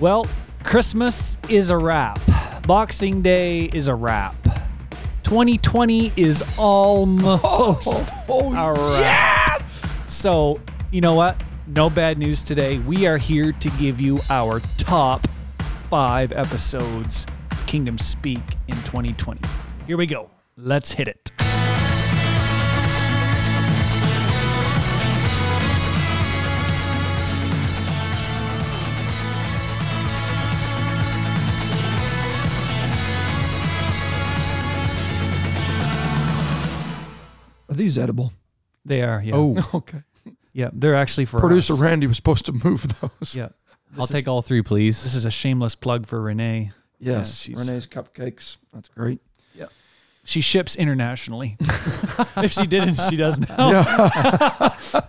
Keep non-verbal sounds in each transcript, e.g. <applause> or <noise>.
Well, Christmas is a wrap. Boxing Day is a wrap. 2020 is almost <laughs> oh, oh, a wrap. So, you know what? No bad news today. We are here to give you our top five episodes of Kingdom Speak in 2020. Here we go. Let's hit it. These edible? They are, yeah. Oh, <laughs> Okay. yeah. They're actually for Producer us. Randy was supposed to move <laughs> those. Yeah. I'll is- take all three, please. This is a shameless plug for Renee. Yes. Yeah, Renee's cupcakes. That's great. Yeah. She ships internationally. <laughs> if she didn't, she does now. Yeah.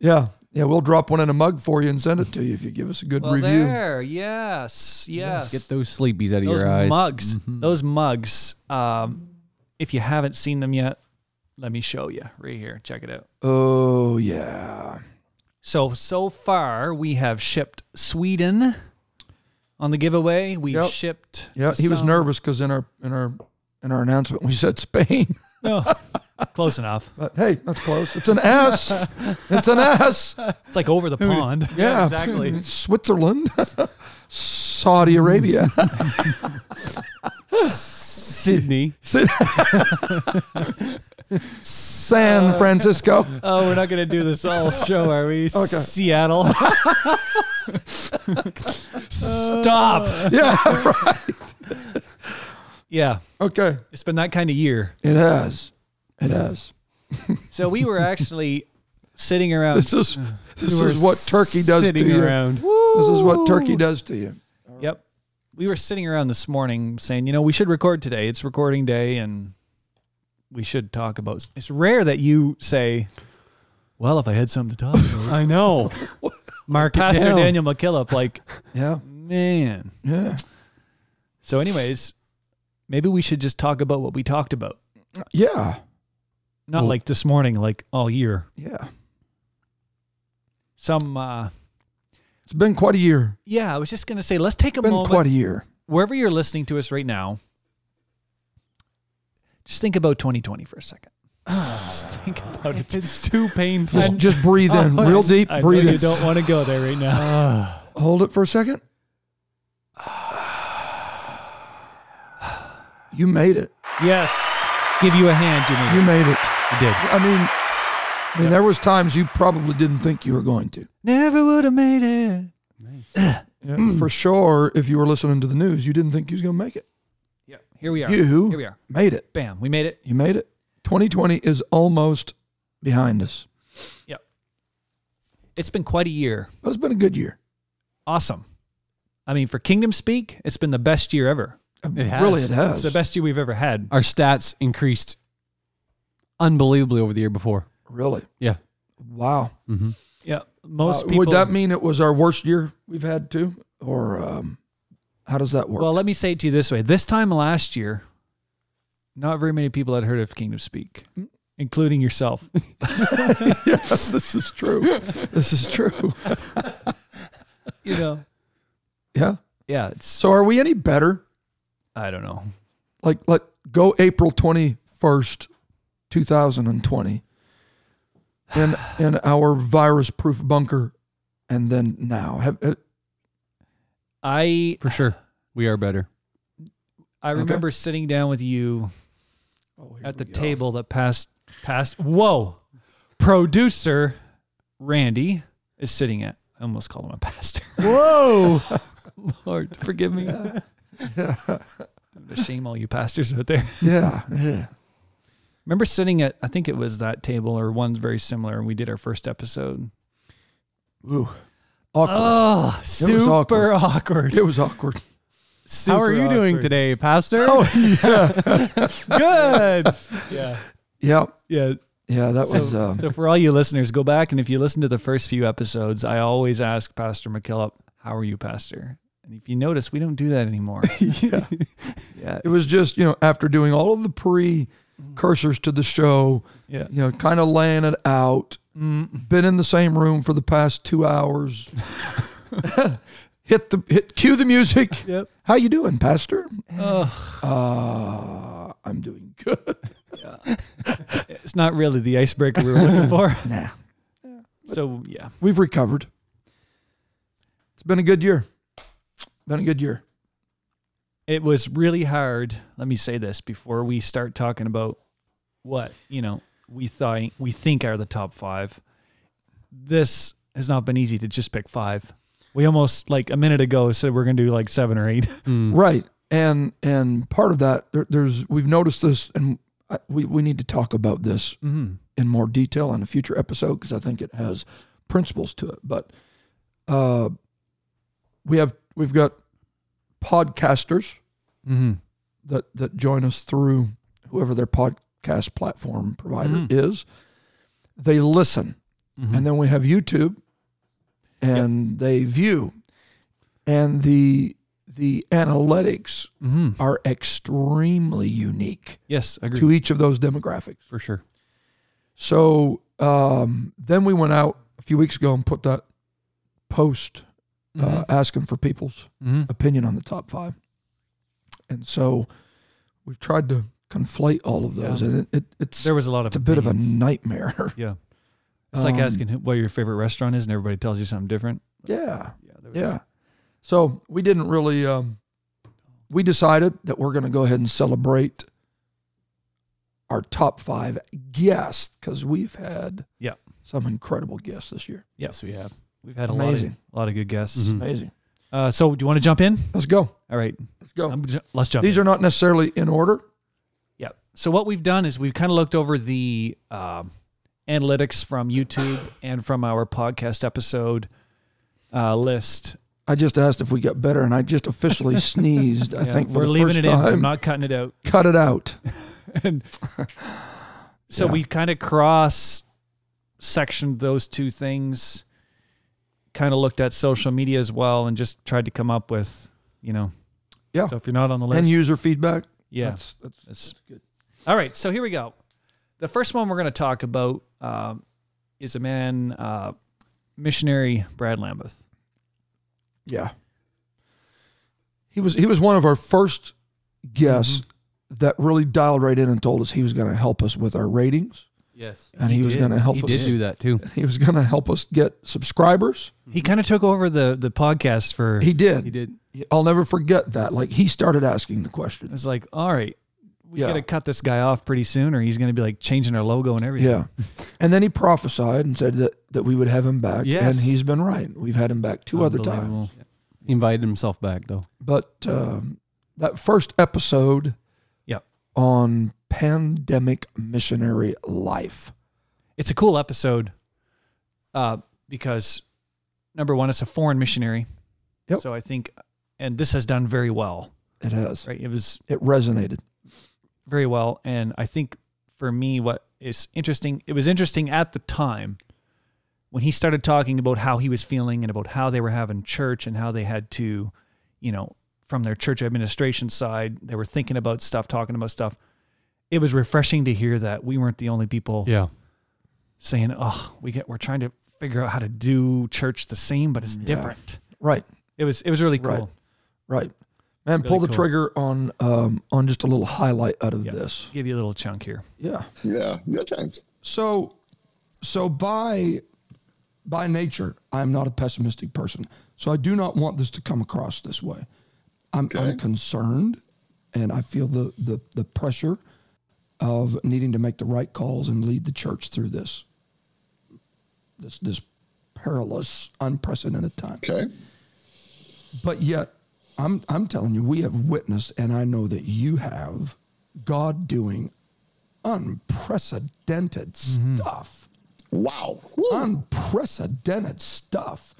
yeah. Yeah. We'll drop one in a mug for you and send it to you if you give us a good Well, review. there, yes, yes. Get those sleepies out of those your eyes. mugs, Mm-hmm. those mugs. Um, if you haven't seen them yet, let me show you right here. Check it out. Oh, yeah. So so far, we have shipped Sweden on the giveaway. We've Yep. shipped. Yeah. to He was some- nervous because in our, in our, in our announcement, we said Spain. <laughs> No, close enough. But hey, that's close. It's an S. <laughs> it's an S. It's like over the pond. Yeah, exactly. <laughs> Switzerland, Saudi Arabia, Sydney. San uh, Francisco. <laughs> Oh, we're not gonna do this all show, are we? Okay. Seattle. <laughs> Stop. Yeah, right. Yeah, Okay. it's been that kind of year. It has. It has. So we were actually sitting around. This is this we is what turkey does to sitting you. Around. This is what turkey does to you. Yep. We were sitting around this morning saying, you know, we should record today. It's recording day and we should talk about it's rare that you say, Well, if I had something to talk about. <laughs> I know. <laughs> Mark Pastor down. Daniel McKillop, like, Yeah. man. Yeah. So, anyways, maybe we should just talk about what we talked about. Yeah. Not Well- like this morning, like all year. Yeah. Some uh It's been quite a year. yeah, I was just gonna say, let's take a Been moment. quite a year. wherever you're listening to us right now, just think about 2020 for a second. <sighs> just think about it. It's too painful. Just just breathe <laughs> in real deep. I know breathe you in. don't want to go there right now. <sighs> Hold it for a second. <sighs> You made it. yes. Give you a hand, Jimmy. You made it. You did. I mean, I mean, there was times you probably didn't think you were going to. Never would have made it. <clears throat> Yeah, For sure, if you were listening to the news, you didn't think you was going to make it. Yeah. Here we are. You Here we are. made it. Bam. We made it. You made it. 2020 is almost behind us, Yep. It's been quite a year. but it's been a good year. Awesome. I mean, for Kingdom Speak, it's been the best year ever. It has. Really, it has. It's has. the best year we've ever had. Our stats increased unbelievably over the year before. Really. Yeah. Wow. Mm-hmm. Yeah. Most Uh, people. would that mean it was our worst year we've had too, or um, how does that work? Well, let me say it to you this way: this time last year, not very many people had heard of Kingdom Speak, including yourself. <laughs> <laughs> yes, this is true. this is true. you know. Yeah. Yeah. It's. So, are we any better? I don't know. Like, let go April twenty first, two thousand and twenty, in in our virus proof bunker, and then now have. I For sure. We are better. I Okay. remember sitting down with you oh, at the we go. table that passed past. Whoa, producer Randy is sitting at. I almost called him a pastor. <laughs> Whoa. Lord, forgive me. To shame all you pastors out there. <laughs> Yeah, yeah. Remember sitting at I think it was that table or one very similar, and we did our first episode. Ooh, awkward. Oh, super awkward. it was awkward. How are you doing today, Pastor? Oh yeah, <laughs> Good. yeah. yeah, Yeah. yeah. That So, was. Um, so for all you listeners, go back and if you listen to the first few episodes, I always ask Pastor McKillop, "How are you, Pastor?" And if you notice, we don't do that anymore. <laughs> yeah. <laughs> yeah. It was just, you know, after doing all of the precursors to the show, Yeah. you know, kind of laying it out, Mm. been in the same room for the past two hours. <laughs> hit the hit cue the music. <laughs> Yep. How you doing, Pastor? Ugh. Uh, I'm doing good. it's not really the icebreaker we were looking <laughs> for. Nah, So yeah, we've recovered. It's been a good year. Been a good year. it was really hard. Let me say this before we start talking about what you know we thought we think are the top five. This has not been easy to just pick five. We almost like a minute ago said we're gonna do like seven or eight. <laughs> Mm. Right. And and part of that there, there's we've noticed this and I, we we need to talk about this Mm-hmm. in more detail on a future episode because I think it has principles to it. But uh, we have we've got podcasters Mm-hmm. that that join us through whoever their podcast platform provider Mhm. is. They listen, Mm-hmm. and then we have YouTube, and they view, and the the analytics mm-hmm. are extremely unique Yes, agreed to each of those demographics. for sure. So um, then we went out a few weeks ago and put that post uh, asking for people's mm-hmm. opinion on the top five. And so we've tried to conflate all of those, Yeah. and it, it, it's There was a lot of it's a bit of a nightmare. <laughs> yeah. It's like Um, asking what your favorite restaurant is, and everybody tells you something different. yeah, Yeah, there was, yeah. So we didn't really. Um, we decided that we're going to go ahead and celebrate our top five guests because we've had Yeah. some incredible guests this year. Yes, we have. We've had a Amazing. lot of, a lot of good guests. Mhm. Amazing. Uh, so, do you want to jump in? Let's go. All right, Let's go. I'm let's jump. These in. are not necessarily in order. So what we've done is we've kind of looked over the um, analytics from YouTube and from our podcast episode uh, list. I just asked if we got better, and I just officially <laughs> sneezed. I Yeah, think for we're the leaving first it in. I'm not cutting it out. Cut it out. <laughs> and so Yeah. we kind of cross sectioned those two things. Kind of looked at social media as well, and just tried to come up with, you know. Yeah. So if you're not on the list, And user feedback. yeah. That's, that's, That's- that's good. All right, so here we go. The first one we're going to talk about um, is a man, uh, missionary Brad Lambeth. Yeah. He was he was one of our first guests Mm-hmm. that really dialed right in and told us he was going to help us with our ratings Yes. and he, was going to help He us did do that too. <laughs> he was going to help us get subscribers. He kind of took over the the podcast for. He did. He did. I'll never forget that. Like he started asking the It questions. was like, all right, we Yeah. got to cut this guy off pretty soon, or he's going to be like changing our logo and everything. Yeah. <laughs> And then he prophesied and said that, that we would have him back. Yes. And he's been right. We've had him back two other times. He invited himself back though. But um, that first episode Yep. on pandemic missionary life. It's a cool episode uh, because number one, it's a foreign missionary. Yep. So I think, and this has done very well. It has. Right? It was It resonated. Very well. And I think for me, what is interesting, it was interesting at the time when he started talking about how he was feeling and about how they were having church and how they had to, you know, from their church administration side, they were thinking about stuff, talking about stuff. It was refreshing to hear that we weren't the only people Yeah. saying, "Oh, we get we're trying to figure out how to do church the same, but it's mm, Yeah. different." Right. It was it was really cool. Right. Right. Man, Really pull the cool. trigger on um, on just a little highlight out of Yeah. this. Give you a little chunk here. Yeah. Yeah, good times. So, so by by nature, I'm not a pessimistic person. So I do not want this to come across this way. I'm, I'm concerned, and I feel the, the the pressure of needing to make the right calls and lead the church through this this this perilous, unprecedented time. Okay. But yet, I'm I'm telling you, we have witnessed, and I know that you have, God doing unprecedented mm-hmm. stuff, Wow. Woo. unprecedented stuff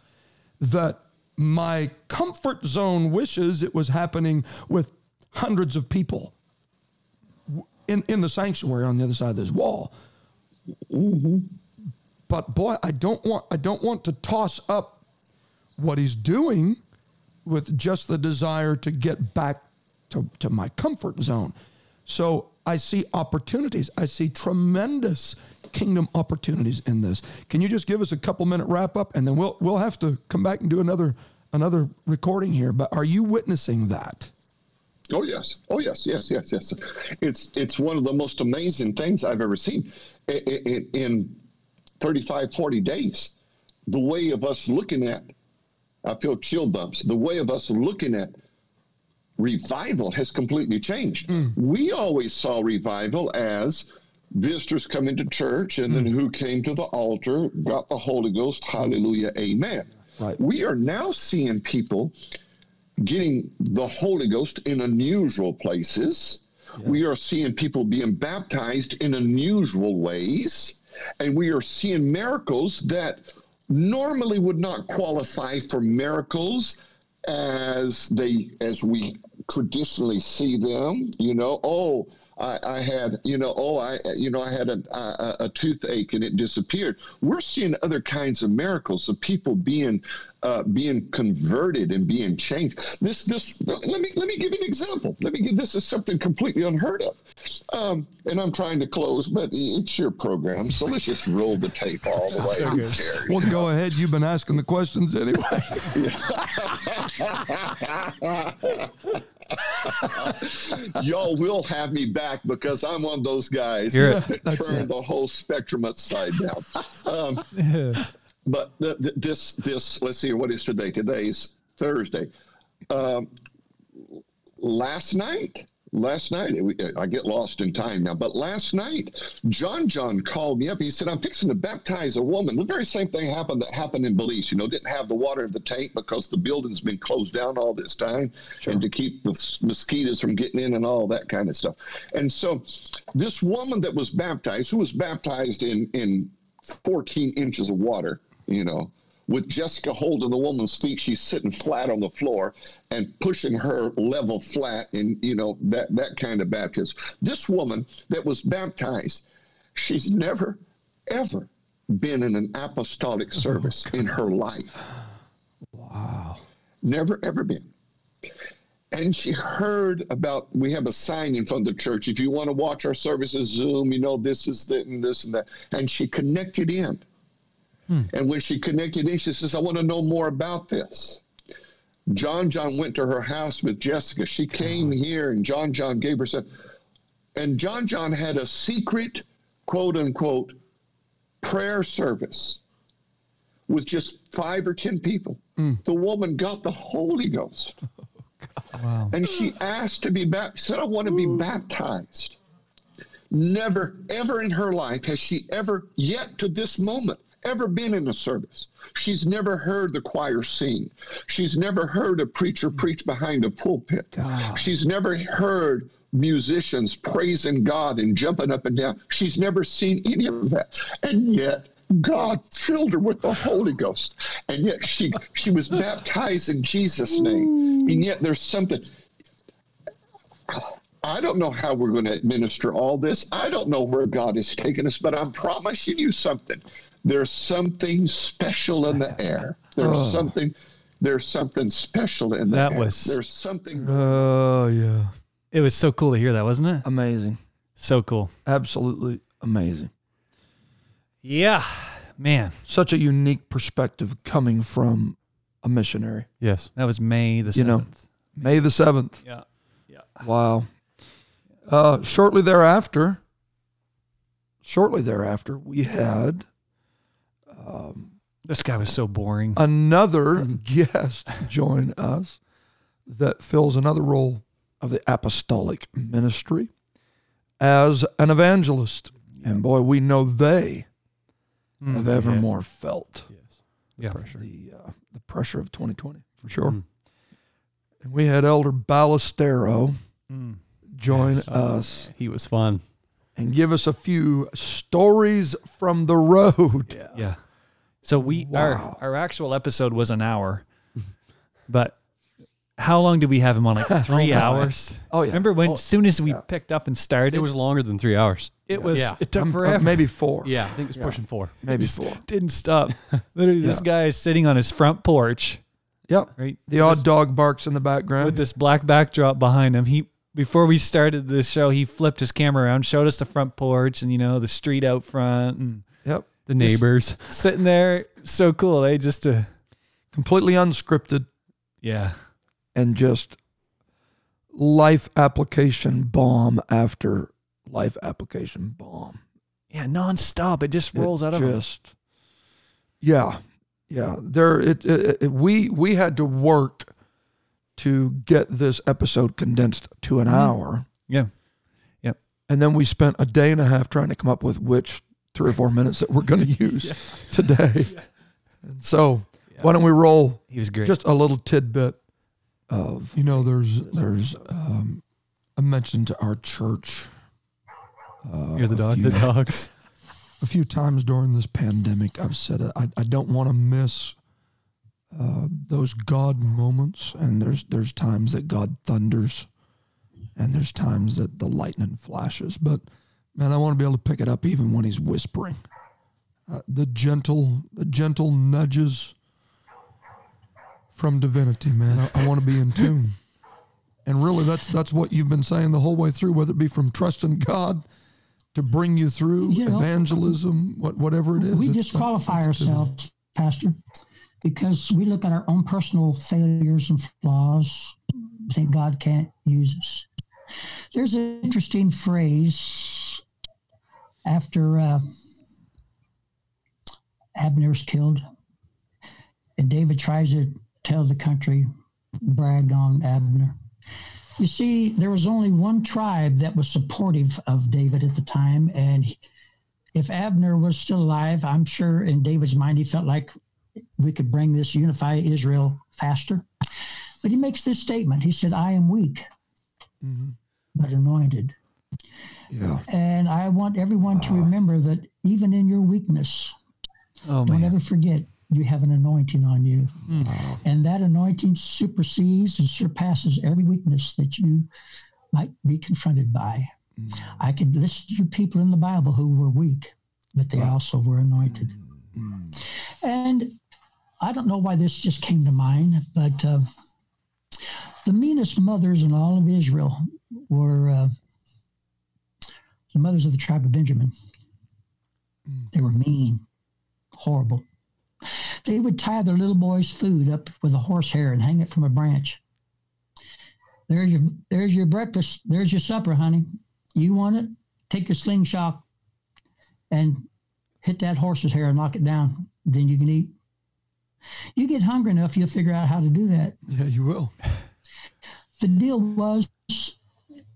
that my comfort zone wishes it was happening with hundreds of people in in the sanctuary on the other side of this wall. Mm-hmm. But boy, I don't want I don't want to toss up what he's doing with just the desire to get back to, to my comfort zone. So I see opportunities. I see tremendous kingdom opportunities in this. Can you just give us a couple minute wrap up and then we'll we'll have to come back and do another another recording here, but are you witnessing that? Oh yes, oh yes, yes, yes, yes. It's it's one of the most amazing things I've ever seen in, in, in 35, 40 days. The way of us looking at, I feel chill bumps. The way of us looking at revival has completely changed. Hmm. We always saw revival as visitors coming to church and then hmm. who came to the altar, got the Holy Ghost, hallelujah, amen. Right. We are now seeing people getting the Holy Ghost in unusual places. We are seeing people being baptized in unusual ways. And we are seeing miracles that normally would not qualify for miracles as they as we traditionally see them you know? Oh I, I had you know oh i you know i had a, a, a toothache and it disappeared we're seeing other kinds of miracles of people being uh, being converted and being changed this this let me let me give you an example let me give this is something completely unheard of um, and i'm trying to close but it's your program so let's just roll the tape all the way Who cares? Well, go ahead. You've been asking the questions anyway. <laughs> <laughs> <laughs> Y'all will have me back because I'm one of those guys that turn the whole spectrum upside down. <laughs> Um, but th- th- this, this, let's see, what is today? Today's Thursday. Um, last night, last night, it- I get lost in time now, but last night, John John called me up. He said, I'm fixing to baptize a woman. The very same thing happened that happened in Belize. You know, didn't have the water in the tank because the building's been closed down all this time and to keep the mosquitoes from getting in and all that kind of stuff. And so this woman that was baptized, who was baptized in, in 14 inches of water, you know, with Jessica holding the woman's feet, she's sitting flat on the floor and pushing her level flat, and you know that that kind of baptism. This woman that was baptized, she's never ever been in an apostolic oh, service in her life. Wow. Never ever been. And she heard about we have a sign in front of the church. If you want to watch our services Zoom, you know this is that and this and that. And she connected in. Hmm. And when she connected in, she says, I want to know more about this. John John went to her house with Jessica. She came here and John John gave her some. And John John had a secret, quote unquote, prayer service with just five or 10 people. Hmm. The woman got the Holy Ghost. <laughs> Wow. And she asked to be baptized, said, I want to be baptized. Never, ever in her life has she ever, yet to this moment, ever been in a service. She's never heard the choir sing. She's never heard a preacher preach behind a pulpit. She's never heard musicians praising God and jumping up and down. She's never seen any of that. And yet, God filled her with the Holy Ghost. And yet she she was baptized in Jesus' name. And yet there's something I don't know how we're going to administer all this. I don't know where God is taking us, but I'm promising you something. There's something special in the air. There's something. There's something special in the That air. was- There's something. Oh, yeah. It was so cool to hear that, wasn't it? Amazing. So cool. Absolutely amazing. Yeah, man. Such a unique perspective coming from a missionary. Yes. That was May the You know. seventh. May the 7th. Yeah. Yeah. Wow. Uh, shortly thereafter, shortly thereafter, we had This guy was so boring. another <laughs> guest join us that fills another role of the apostolic ministry as an evangelist. And boy, we know they have ever more felt yeah. the uh, the pressure of 2020 for sure. And we had Elder Ballestero Mm. join us He was fun. and give us a few stories from the road. Yeah. So we Wow. our our actual episode was an hour, but how long did we have him on? Like <laughs> three hours. Oh, yeah. Remember when? Oh, soon as we yeah. picked up and started, It was longer than three hours. it was Yeah. it took Um, uh, forever. maybe four. Yeah, I think it was pushing four. Maybe four. didn't stop. Literally, this guy is sitting on his front porch, Yep. right? The odd dog barks in the background. with this black backdrop behind him. He before we started the show, he flipped his camera around, showed us the front porch and you know the street out front, and yep. The neighbors. sitting there, so cool. Eh? Just to Completely unscripted. Yeah. and just life application bomb after life application bomb. Yeah, nonstop. It just rolls out of just yeah yeah there it, it, it we we had to work to get this episode condensed to an hour Yeah, Yeah. and then we spent a day and a half trying to come up with which three or four minutes that we're going <laughs> to use today and so why don't we roll He was great. just a little tidbit of you know there's there's um i mentioned to our church uh, You're the dog. few- The dogs. <laughs> a few times during this pandemic, I've said it. I, I don't want to miss uh, those God moments, and there's there's times that God thunders, and there's times that the lightning flashes. But man, I want to be able to pick it up even when He's whispering. Uh, the gentle, the gentle nudges from divinity, man. I, I want to be in tune, and really, that's that's what you've been saying the whole way through, whether it be from trusting God to bring you through You know, evangelism, what whatever it is. we disqualify ourselves, Pastor, because we look at our own personal failures and flaws, think God can't use us. There's an interesting phrase after uh, Abner's killed, and David tries to tell the country, brag on Abner. You see, there was only one tribe that was supportive of David at the time, and if Abner was still alive, I'm sure in David's mind he felt like we could bring this unify Israel faster. But he makes this statement. He said, I am weak, Mhm. but anointed. Yeah. And I want everyone to remember that even in your weakness, oh don't man. ever forget you have an anointing on you. And that anointing supersedes and surpasses every weakness that you might be confronted by. I could list you people in the Bible who were weak, but they also were anointed. And I don't know why this just came to mind, but uh, the meanest mothers in all of Israel were uh, the mothers of the tribe of Benjamin. Mm. They were mean, horrible. They would tie their little boy's food up with a horsehair and hang it from a branch. There's your there's your breakfast. There's your supper, honey. You want it? Take your slingshot and hit that horse's hair and knock it down. Then you can eat. You get hungry enough, you'll figure out how to do that. Yeah, you will. The deal was,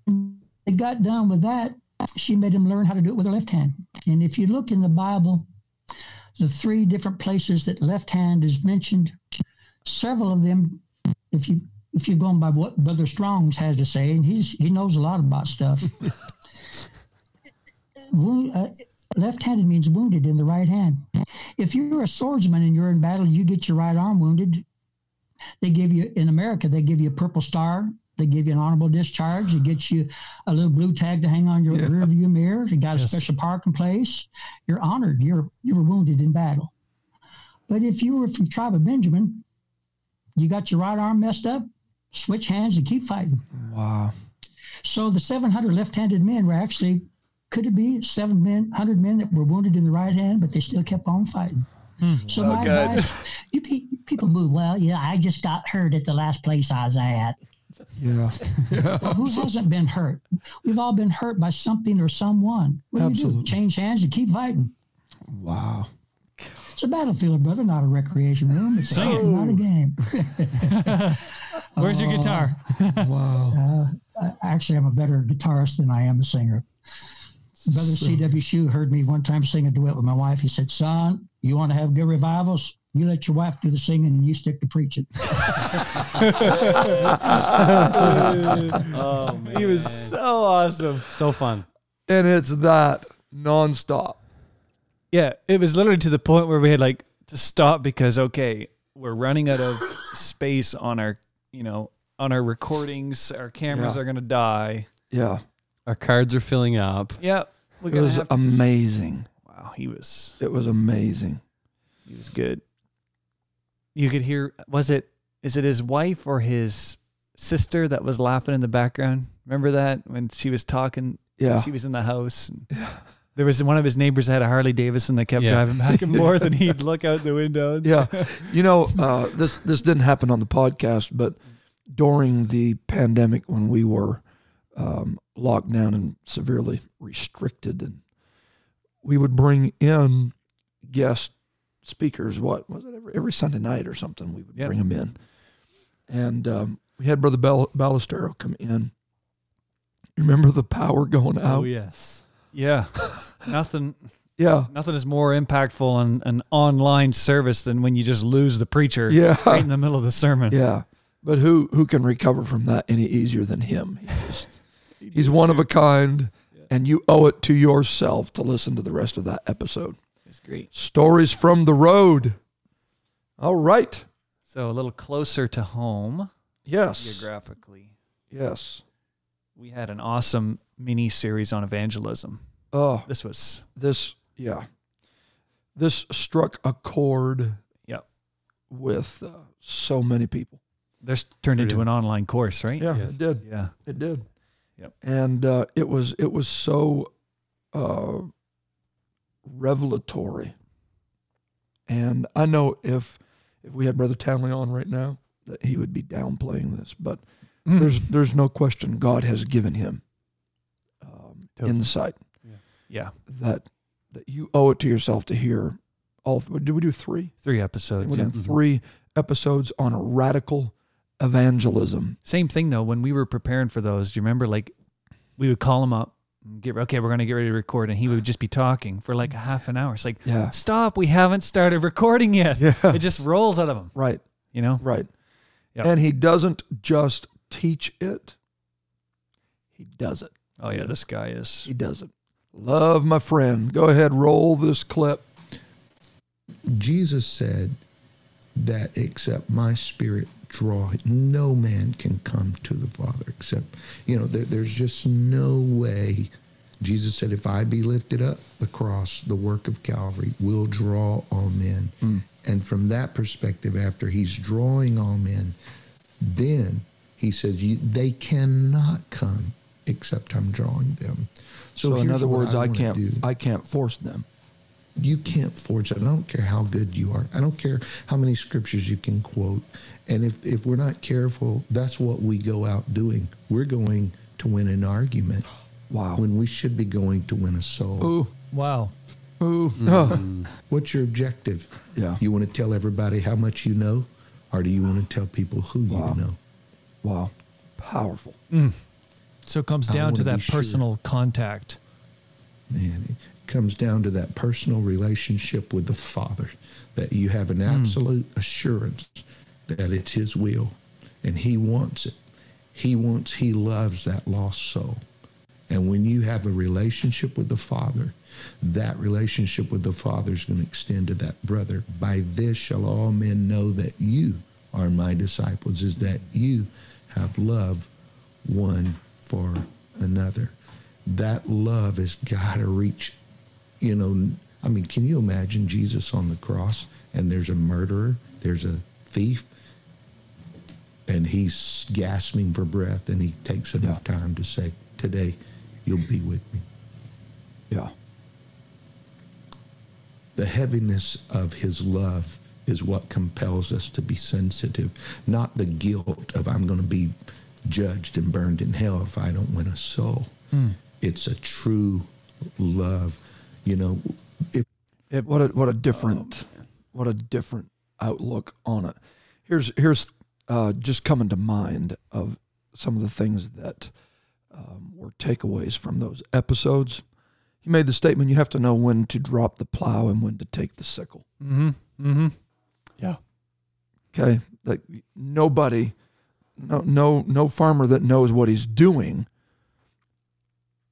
they got done with that. She made him learn how to do it with her left hand. And if you look in the Bible, the three different places that left hand is mentioned, several of them, if you if you're going by what Brother Strong's has to say, and he's he knows a lot about stuff. <laughs> Wound, uh, left-handed means wounded in the right hand. If you're a swordsman and you're in battle, you get your right arm wounded. They give you in America, they give you a purple star. They give you an honorable discharge. It gets you a little blue tag to hang on your rear view mirror. You got a special parking place. You're honored. You're you were wounded in battle. But if you were from tribe of Benjamin, you got your right arm messed up. Switch hands and keep fighting. Wow. So the 700 left-handed men were actually could it be 700 men that were wounded in the right hand, but they still kept on fighting. Hmm. So my advice, you pe- people move well. Yeah, I just got hurt at the last place I was at. Yeah. <laughs> yeah. Who hasn't been hurt? We've all been hurt by something or someone. What do you Absolutely. do? Change hands and keep fighting. Wow. It's a battlefield, brother, not a recreation room. It's Sing it. not a game. <laughs> Where's your guitar? Wow. Uh, actually, I'm a better guitarist than I am a singer. Brother C.W. Shue heard me one time sing a duet with my wife. He said, Son, you want to have good revivals? You let your wife do the singing and you stick to preaching. <laughs> Oh man, He was so awesome. so fun. And it's that nonstop. Yeah, it was literally to the point where we had like to stop because okay, we're running out of space on our, you know, on our recordings. Our cameras Yeah. are gonna die. Yeah. Our cards are filling up. Yeah, we're It was have to just- amazing. wow, he was It was amazing. he was good. You could hear. Was it? Is it his wife or his sister that was laughing in the background? Remember that when she was talking? Yeah. She was in the house. And There was one of his neighbors that had a Harley Davidson that kept Yeah. driving back and forth, and he'd <laughs> look out the window. and- Yeah, <laughs> you know, uh, this this didn't happen on the podcast, but during the pandemic when we were um, locked down and severely restricted, and we would bring in guest speakers. What was it? Every, every Sunday night or something, we would Yep. bring them in, and um, we had Brother Ballestero come in. Remember the power going out? Oh yes. Yeah. <laughs> nothing yeah, nothing is more impactful on an online service than when you just lose the preacher yeah, <laughs> right in the middle of the sermon. yeah. But who who can recover from that any easier than him? He <laughs> just, he's one of a kind, and you owe it to yourself to listen to the rest of that episode. It's great. Stories from the road. All right. So a little closer to home Yes. geographically. Yes. We had an awesome mini series on evangelism. Oh, This was this yeah. This struck a chord. Yep. With uh, so many people. this turned into an online course, right? Yeah, Yes. it did. Yeah. It did. Yep. And uh, it was it was so uh, revelatory. And I know if if we had Brother Townley on right now, that he would be downplaying this, but Hmm. there's there's no question God has given him um, Totally. insight yeah. that that you owe it to yourself to hear all. Did we do three? Three episodes. We Yeah. did three episodes on radical evangelism. Same thing though. When we were preparing for those, do you remember? Like, we would call him up, get okay, we're gonna get ready to record, and he would just be talking for like a half an hour. It's like, Yeah. stop, we haven't started recording yet. <laughs> Yeah. It just rolls out of him, Right. you know. Right. Yep. And he doesn't just teach it, he does it. Oh yeah, this guy is. He does it. Love my friend. Go ahead, roll this clip. Jesus said that except my spirit draw, no man can come to the Father except, you know, there, there's just no way. Jesus said, if I be lifted up, the cross, the work of Calvary, will draw all men. Hmm. And from that perspective, after he's drawing all men, then he says, you, they cannot come except I'm drawing them. So, in here's other words, I, wanna can't I can't force them. You can't forge it. I don't care how good you are. I don't care how many scriptures you can quote. And if, if we're not careful, that's what we go out doing. We're going to win an argument <gasps> Wow. when we should be going to win a soul. Ooh. Wow. Ooh. Hmm. <laughs> What's your objective? Yeah. You want to tell everybody how much you know, or do you want to tell people who Wow. you know? Wow. Powerful. Mm. So it comes down to that be sure. personal contact. Man, it comes down to that personal relationship with the Father, that you have an hmm. absolute assurance that it's His will and He wants it. He wants, He loves that lost soul. And when you have a relationship with the Father, that relationship with the Father is going to extend to that brother. By this shall all men know that you are my disciples, is that you have love one for another. That love has got to reach, you know, I mean, can you imagine Jesus on the cross and there's a murderer, there's a thief, and he's gasping for breath and he takes enough time to say, Today you'll be with me. Yeah. the heaviness of his love is what compels us to be sensitive, not the guilt of I'm going to be judged and burned in hell if I don't win a soul. Hmm. It's a true love. You know, if What a what a different what a different outlook on it. Here's here's uh, just coming to mind of some of the things that um, were takeaways from those episodes. He made the statement: you have to know when to drop the plow and when to take the sickle. Mm-hmm. Mm-hmm. Yeah. Okay, like nobody, no no no farmer that knows what he's doing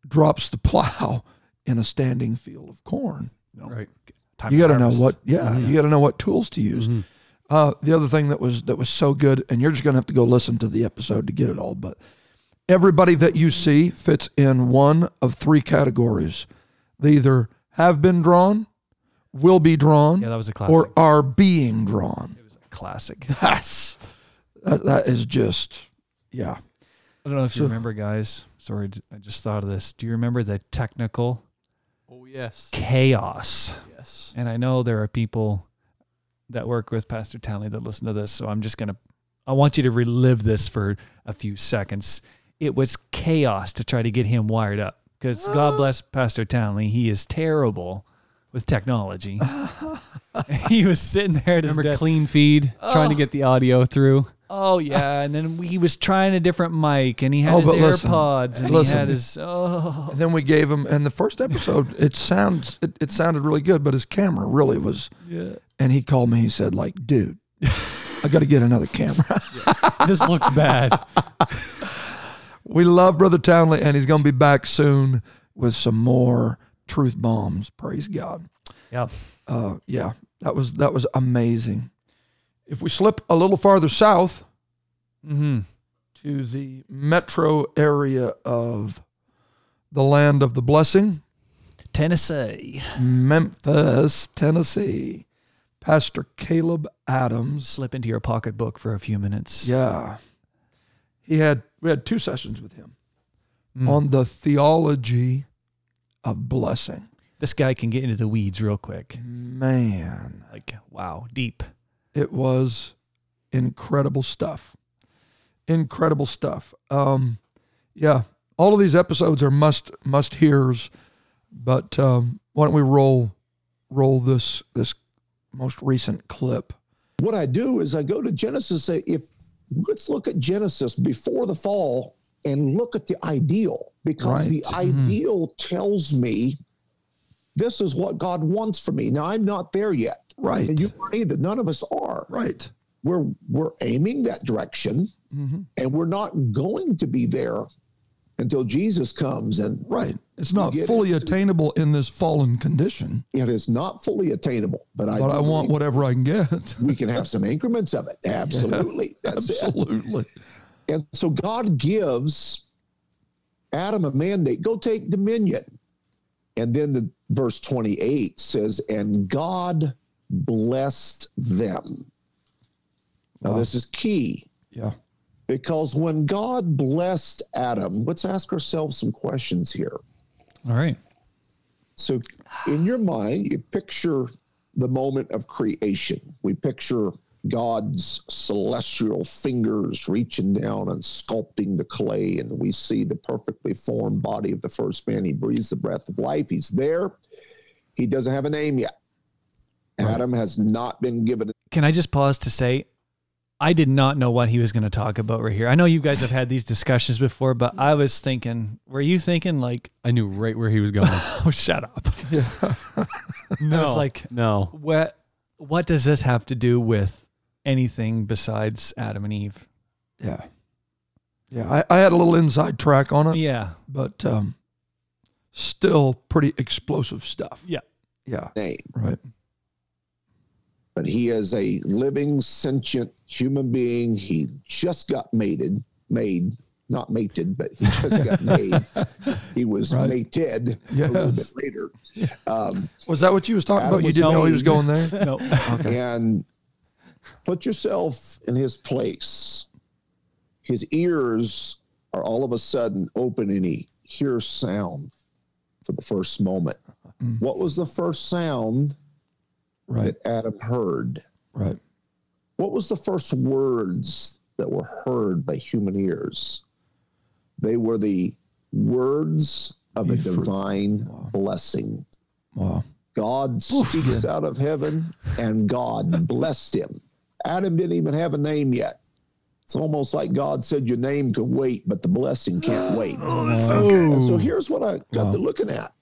drops the <laughs> plow in a standing field of corn. Right. Time you got to know what, yeah, Mhm. you got to know what tools to use. Mhm. Uh, the other thing that was that was so good, and you're just gonna have to go listen to the episode to get it all. But everybody that you see fits in one of three categories: they either have been drawn, will be drawn, Yeah, that was a classic. or are being drawn. it was a classic. <laughs> That's that, that is just yeah. I don't know if you remember, guys. Sorry, I just thought of this. Do you remember the technical Oh yes. chaos. Yes. And I know there are people that work with Pastor Townley that listen to this, so I'm just going to I want you to relive this for a few seconds. It was chaos to try to get him wired up because God <gasps> bless Pastor Townley, he is terrible with technology. <laughs> he was sitting there at his Remember desk. clean feed, trying to get the audio through. Oh yeah, and then he was trying a different mic, and he had Oh, his but listen, AirPods, and listen. he had his oh And then we gave him, and the first episode, it sounds, it, it sounded really good, but his camera really was. yeah. And he called me. He said, like, dude, I got to get another camera. <laughs> this looks bad. <laughs> we love Brother Townley, and he's going to be back soon with some more truth bombs. Praise God. Yep. Uh, yeah, that was that was amazing. If we slip a little farther south Mm-hmm. to the metro area of the land of the blessing, Tennessee. Memphis, Tennessee, Pastor Caleb Adams. Slip into your pocketbook for a few minutes. Yeah, he had we had two sessions with him Mm. on the theology of blessing. This guy can get into the weeds real quick. Man, Like wow, deep. It was incredible stuff. Incredible stuff. Um, yeah, all of these episodes are must must hears. But um, why don't we roll roll this this most recent clip? what I do is I go to Genesis say, if let's look at Genesis before the fall and look at the ideal because the Mm-hmm. ideal tells me this is what God wants for me. Now I'm not there yet. Right. And you aren't either. None of us are. Right. We're we're aiming that direction Mm-hmm. and we're not going to be there until Jesus comes and Right. It's not fully attainable in this fallen condition, it is not fully attainable. But I, but I want whatever I can get. <laughs> we can have some increments of it. Absolutely. It. Absolutely. And so God gives Adam a mandate go take dominion. And then the verse 28 says, and God blessed them. Now, Wow. this is key Yeah. because when God blessed Adam, let's ask ourselves some questions here. All right. So, in your mind, you picture the moment of creation. We picture God's celestial fingers reaching down and sculpting the clay, and we see the perfectly formed body of the first man. He breathes the breath of life. He's there. He doesn't have a name yet. Adam has not been given. Can I just pause to say, I did not know what he was going to talk about right here. I know you guys have had these discussions before, but I was thinking, were you thinking like, I knew right where he was going. <laughs> oh, shut up? no, <laughs> I was like, no. what? What does this have to do with anything besides Adam and Eve? Yeah. Yeah. I, I had a little inside track on it, Yeah. but um, still pretty explosive stuff. Yeah. Yeah. Name, Right. But he is a living, sentient human being. He just got mated, made, not mated, but he just got <laughs> made. He was Right. mated a little bit later. Um, Was that what you was talking Adam about? You didn't know he was going there? <laughs> No. and put yourself in his place. His ears are all of a sudden open and he hears sound for the first moment. Mm. What was the first sound Right. that Adam heard? Right. What was the first words that were heard by human ears? They were the words of a Be fruitful. divine Wow. blessing. Wow. God speaks out of heaven and God <laughs> blessed him. Adam didn't even have a name yet. It's almost like God said, Your name can wait, but the blessing can't wait. Oh, and so here's what I got to looking at.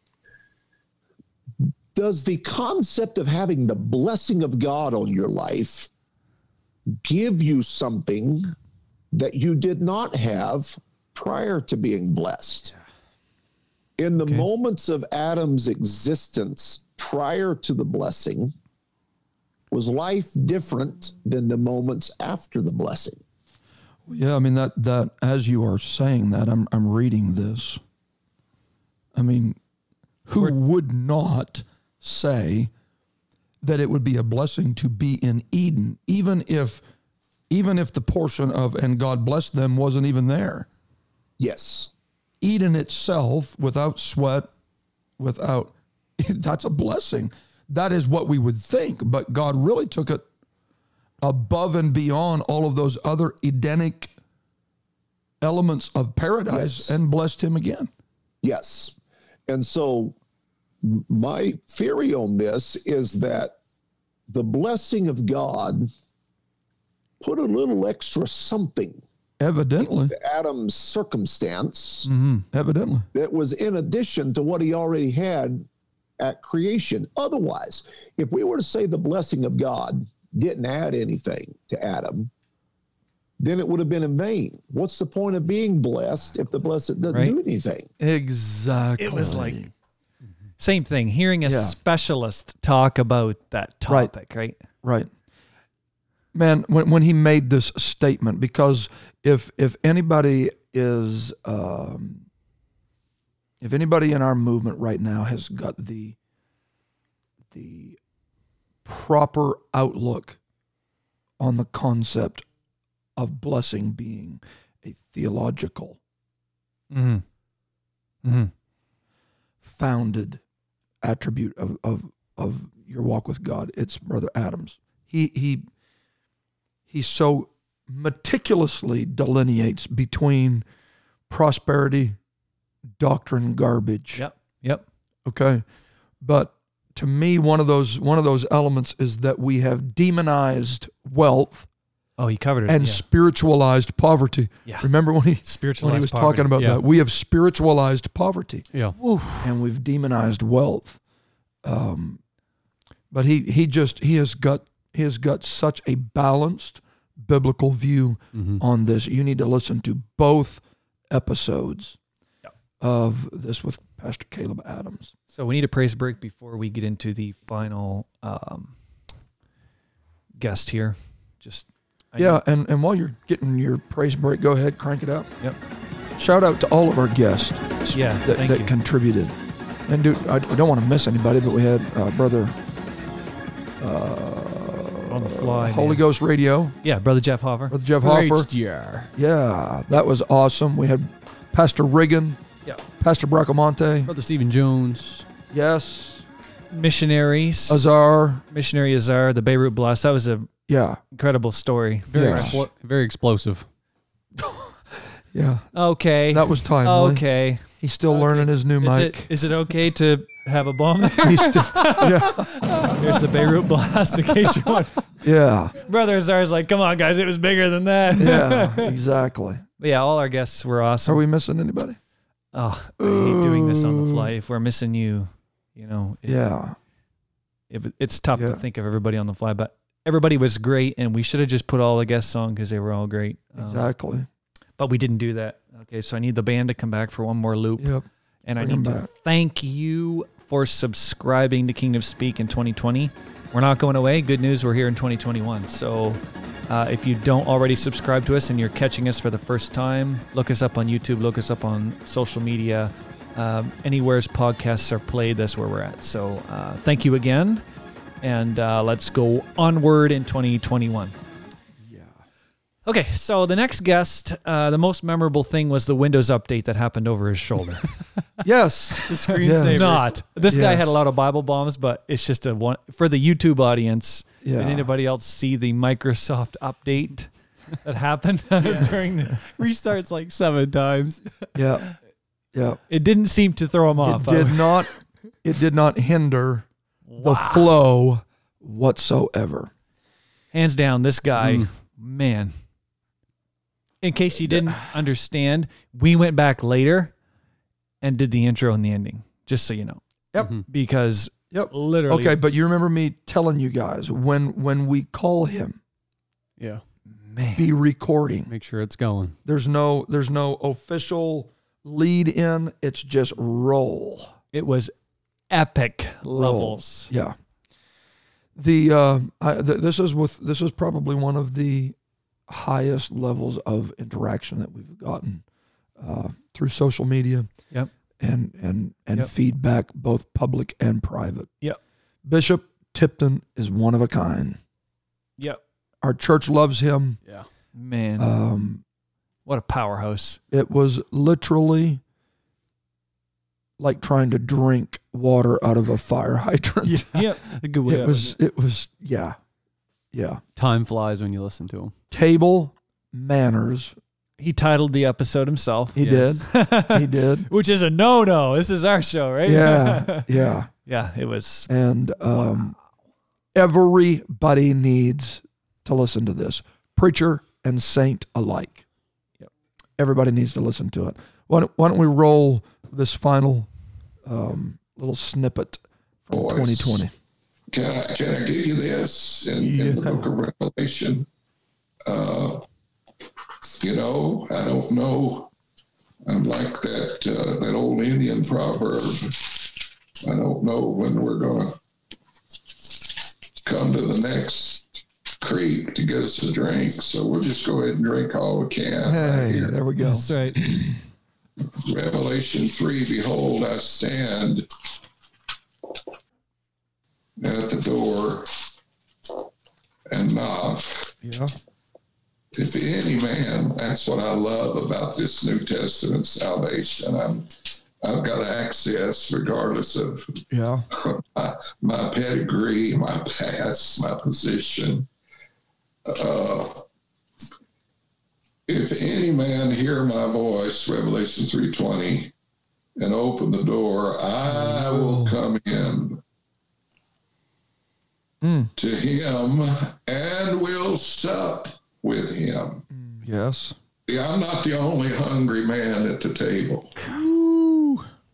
Does the concept of having the blessing of God on your life give you something that you did not have prior to being blessed? In the Okay. moments of Adam's existence prior to the blessing, was life different than the moments after the blessing? Yeah, I mean that that as you are saying that, I'm I'm reading this. I mean, who would not say that it would be a blessing to be in Eden, even if even if the portion of and God blessed them wasn't even there. Yes. Eden itself, without sweat, without <laughs> that's a blessing. That is what we would think, but God really took it above and beyond all of those other Edenic elements of paradise Yes. and blessed him again. Yes. And so my theory on this is that the blessing of God put a little extra something Evidently, Adam's circumstance mm-hmm. evidently. that was in addition to what he already had at creation. Otherwise, if we were to say the blessing of God didn't add anything to Adam, then it would have been in vain. What's the point of being blessed if the blessed doesn't Right. do anything? Exactly. It was like same thing. Hearing a Yeah. specialist talk about that Right. topic, right? Right. Man, when, when he made this statement, because if if anybody is um, if anybody in our movement right now has got the the proper outlook on the concept of blessing being a theological Mm-hmm. Mm-hmm. founded attribute of, of of your walk with God. It's Brother Adams. He he he so meticulously delineates between prosperity, doctrine, garbage. Yep. Yep. Okay. But to me, one of those one of those elements is that we have demonized wealth Oh, he covered it. and yeah. spiritualized poverty. Yeah. Remember when he Spiritualized when he was poverty. talking about Yeah. that? We have spiritualized poverty Yeah. and we've demonized wealth. Um, but he he just he has got he has got such a balanced biblical view Mhm. on this. You need to listen to both episodes Yep. of this with Pastor Caleb Adams. So we need a praise break before we get into the final um, guest here. Just I yeah, and and while you're getting your praise break, go ahead, crank it up. Yep. Shout out to all of our guests. Yeah, that, thank that you. contributed. And dude, I, I don't want to miss anybody, but we had uh, brother uh, On the fly, Holy man. Ghost Radio, Yeah, brother Jeff Hover. brother Jeff Hoffer. Yeah. Yeah, that was awesome. We had Pastor Riggin, Yeah. Pastor Bracamonte, Brother Stephen Jones. yes, Missionaries. Azar, Missionary Azar, the Beirut Blast. That was an yeah, incredible story. Very, Yeah. explo- very explosive. <laughs> yeah. Okay. That was timely. okay. He's still learning his new Is mic. it is it okay to have a bomb there? <laughs> He's still, <laughs> yeah, Here's the Beirut Blast in case you want. yeah, Brother Azar's like, come on, guys, it was bigger than that. yeah, exactly. But yeah, all our guests were awesome. Are we missing anybody? oh, I hate doing this on the fly. If we're missing you, you know, it- Yeah, if it- it's tough Yeah. to think of everybody on the fly, but everybody was great, and we should have just put all the guests on because they were all great. Um, exactly. But we didn't do that. Okay, so I need the band to come back for one more loop, Yep. and I need to back. thank you for subscribing to Kingdom Speak in 2020. We're not going away. Good news, we're here in 2021. So. Uh, if you don't already subscribe to us and you're catching us for the first time, look us up on YouTube, look us up on social media. Um, anywhere podcasts are played, that's where we're at. So uh, thank you again. And uh, let's go onward in 2021. Yeah. Okay, so the next guest, uh, the most memorable thing was the Windows update that happened over his shoulder. <laughs> Yes. The Yes. Not. This guy had a lot of Bible bombs, but it's just a one for the YouTube audience. Yeah. Did anybody else see the Microsoft update that happened <laughs> during the, Restarts like seven times. <laughs> Yeah. Yeah. It didn't seem to throw him off. It did not. It did not hinder the flow whatsoever. Hands down, this guy, Mm. man. In case you didn't understand, we went back later and did the intro and the ending, just so you know. Yep. Because Yep. literally, Okay, but you remember me telling you guys when when we call him, Yeah. man. be recording. Make sure it's going. There's no there's no official lead in. It's just roll. It was epic Roll. levels. Yeah. The uh, I, th- this is with this is probably one of the highest levels of interaction that we've gotten uh, through social media. Yep. And and and Yep. feedback, both public and private. Yep. Bishop Tipton is one of a kind. Yep. Our church loves him. Yeah. Man, Um, what a powerhouse. it was literally like trying to drink water out of a fire <laughs> hydrant. Yep. A good way. It was it was yeah. Yeah. Time flies when you listen to him. Table manners. He titled the episode himself. He Yes. did. He <laughs> did. Which is a no no. This is our show, right? Yeah. <laughs> Yeah. yeah, it was. And um everybody needs to listen to this. Preacher and saint alike. Yep. Everybody needs to listen to it. Why don't, why don't we roll this final um, little snippet from Voice. 2020? Can I, can I give you this in, in the Yeah. book of Revelation? Uh, you know, I don't know. I'm like that uh, that old Indian proverb. I don't know when we're going to come to the next creek to get us a drink. So we'll just go ahead and drink all we can. Hey, there we go. That's right. <clears throat> Revelation 3 Behold, I stand at the door and knock. Yeah. If any man, that's what I love about this New Testament salvation. I'm, I've got access regardless of Yeah. <laughs> my, my pedigree, my past, my position. Uh, if any man hear my voice, Revelation 3.20, and open the door, I will come in Mm. to him and will sup with him. Yes. See, I'm not the only hungry man at the table.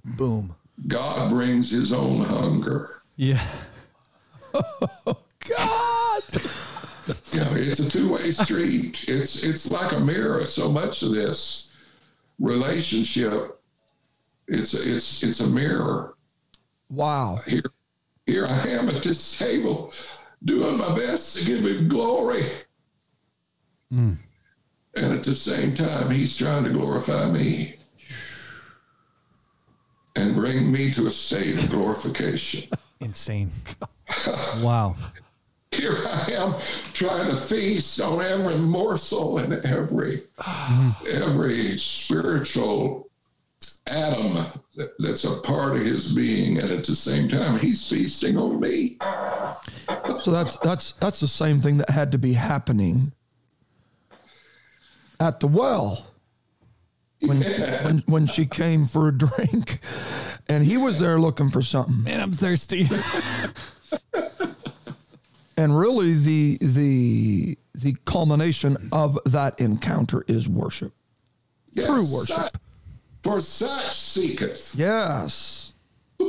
Boom. God brings his own hunger. Yeah. <laughs> Oh, God. Yeah, it's a two-way street. It's it's like a mirror. So much of this relationship, it's it's it's a mirror. Wow. Here, here I am at this table, doing my best to give him glory, hmm. and at the same time, he's trying to glorify me and bring me to a state of glorification. <laughs> Insane. <laughs> wow. Here I am trying to feast on every morsel and every every spiritual atom that's a part of his being, and at the same time, he's feasting on me. So that's that's that's the same thing that had to be happening at the well when when, when she came for a drink, and he was there looking for something. Man, I'm thirsty. <laughs> And really, the the the culmination of that encounter is worship. Yes, True worship. such- for such seeketh Yes. <laughs>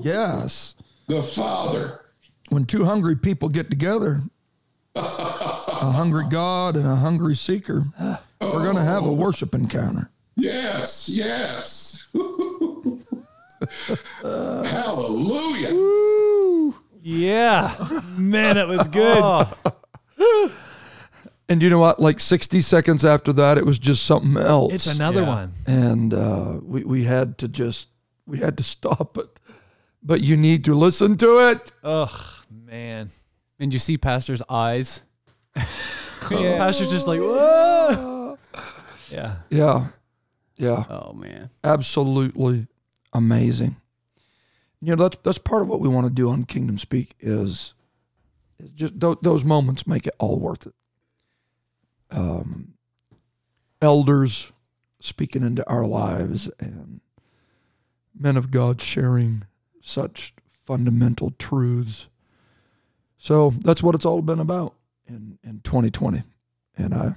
yes. the Father. When two hungry people get together, <laughs> a hungry God and a hungry seeker, we're going to have a worship encounter. Yes, yes. <laughs> Hallelujah. Yeah. Man, that was good. <laughs> And you know what? Like 60 seconds after that, it was just something else. It's another Yeah. one. and uh, we, we had to just, we had to stop it. But you need to listen to it. Ugh, man. And you see Pastor's eyes. <laughs> Yeah. Pastor's just like, whoa. Yeah. Yeah. Yeah. Oh, man. absolutely amazing. You know, that's that's part of what we want to do on Kingdom Speak is, is just th- those moments make it all worth it. Um, elders speaking into our lives and men of God sharing such fundamental truths. So that's what it's all been about in, in 2020. And I,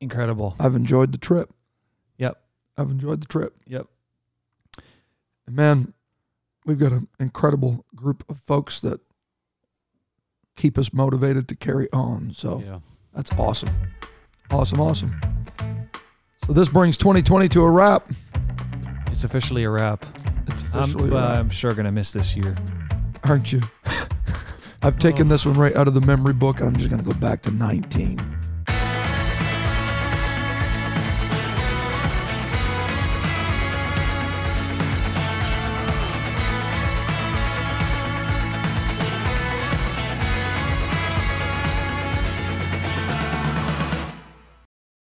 Incredible. I've enjoyed the trip. Yep. I've enjoyed the trip. Yep. And man, we've got an incredible group of folks that keep us motivated to carry on. So Yeah. that's awesome. Awesome, awesome. So this brings 2020 to a wrap. It's officially a wrap. It's I'm, officially a uh, wrap, I'm sure going to miss this year. aren't you? <laughs> I've taken this one right out of the memory book and I'm just going to go back to 19.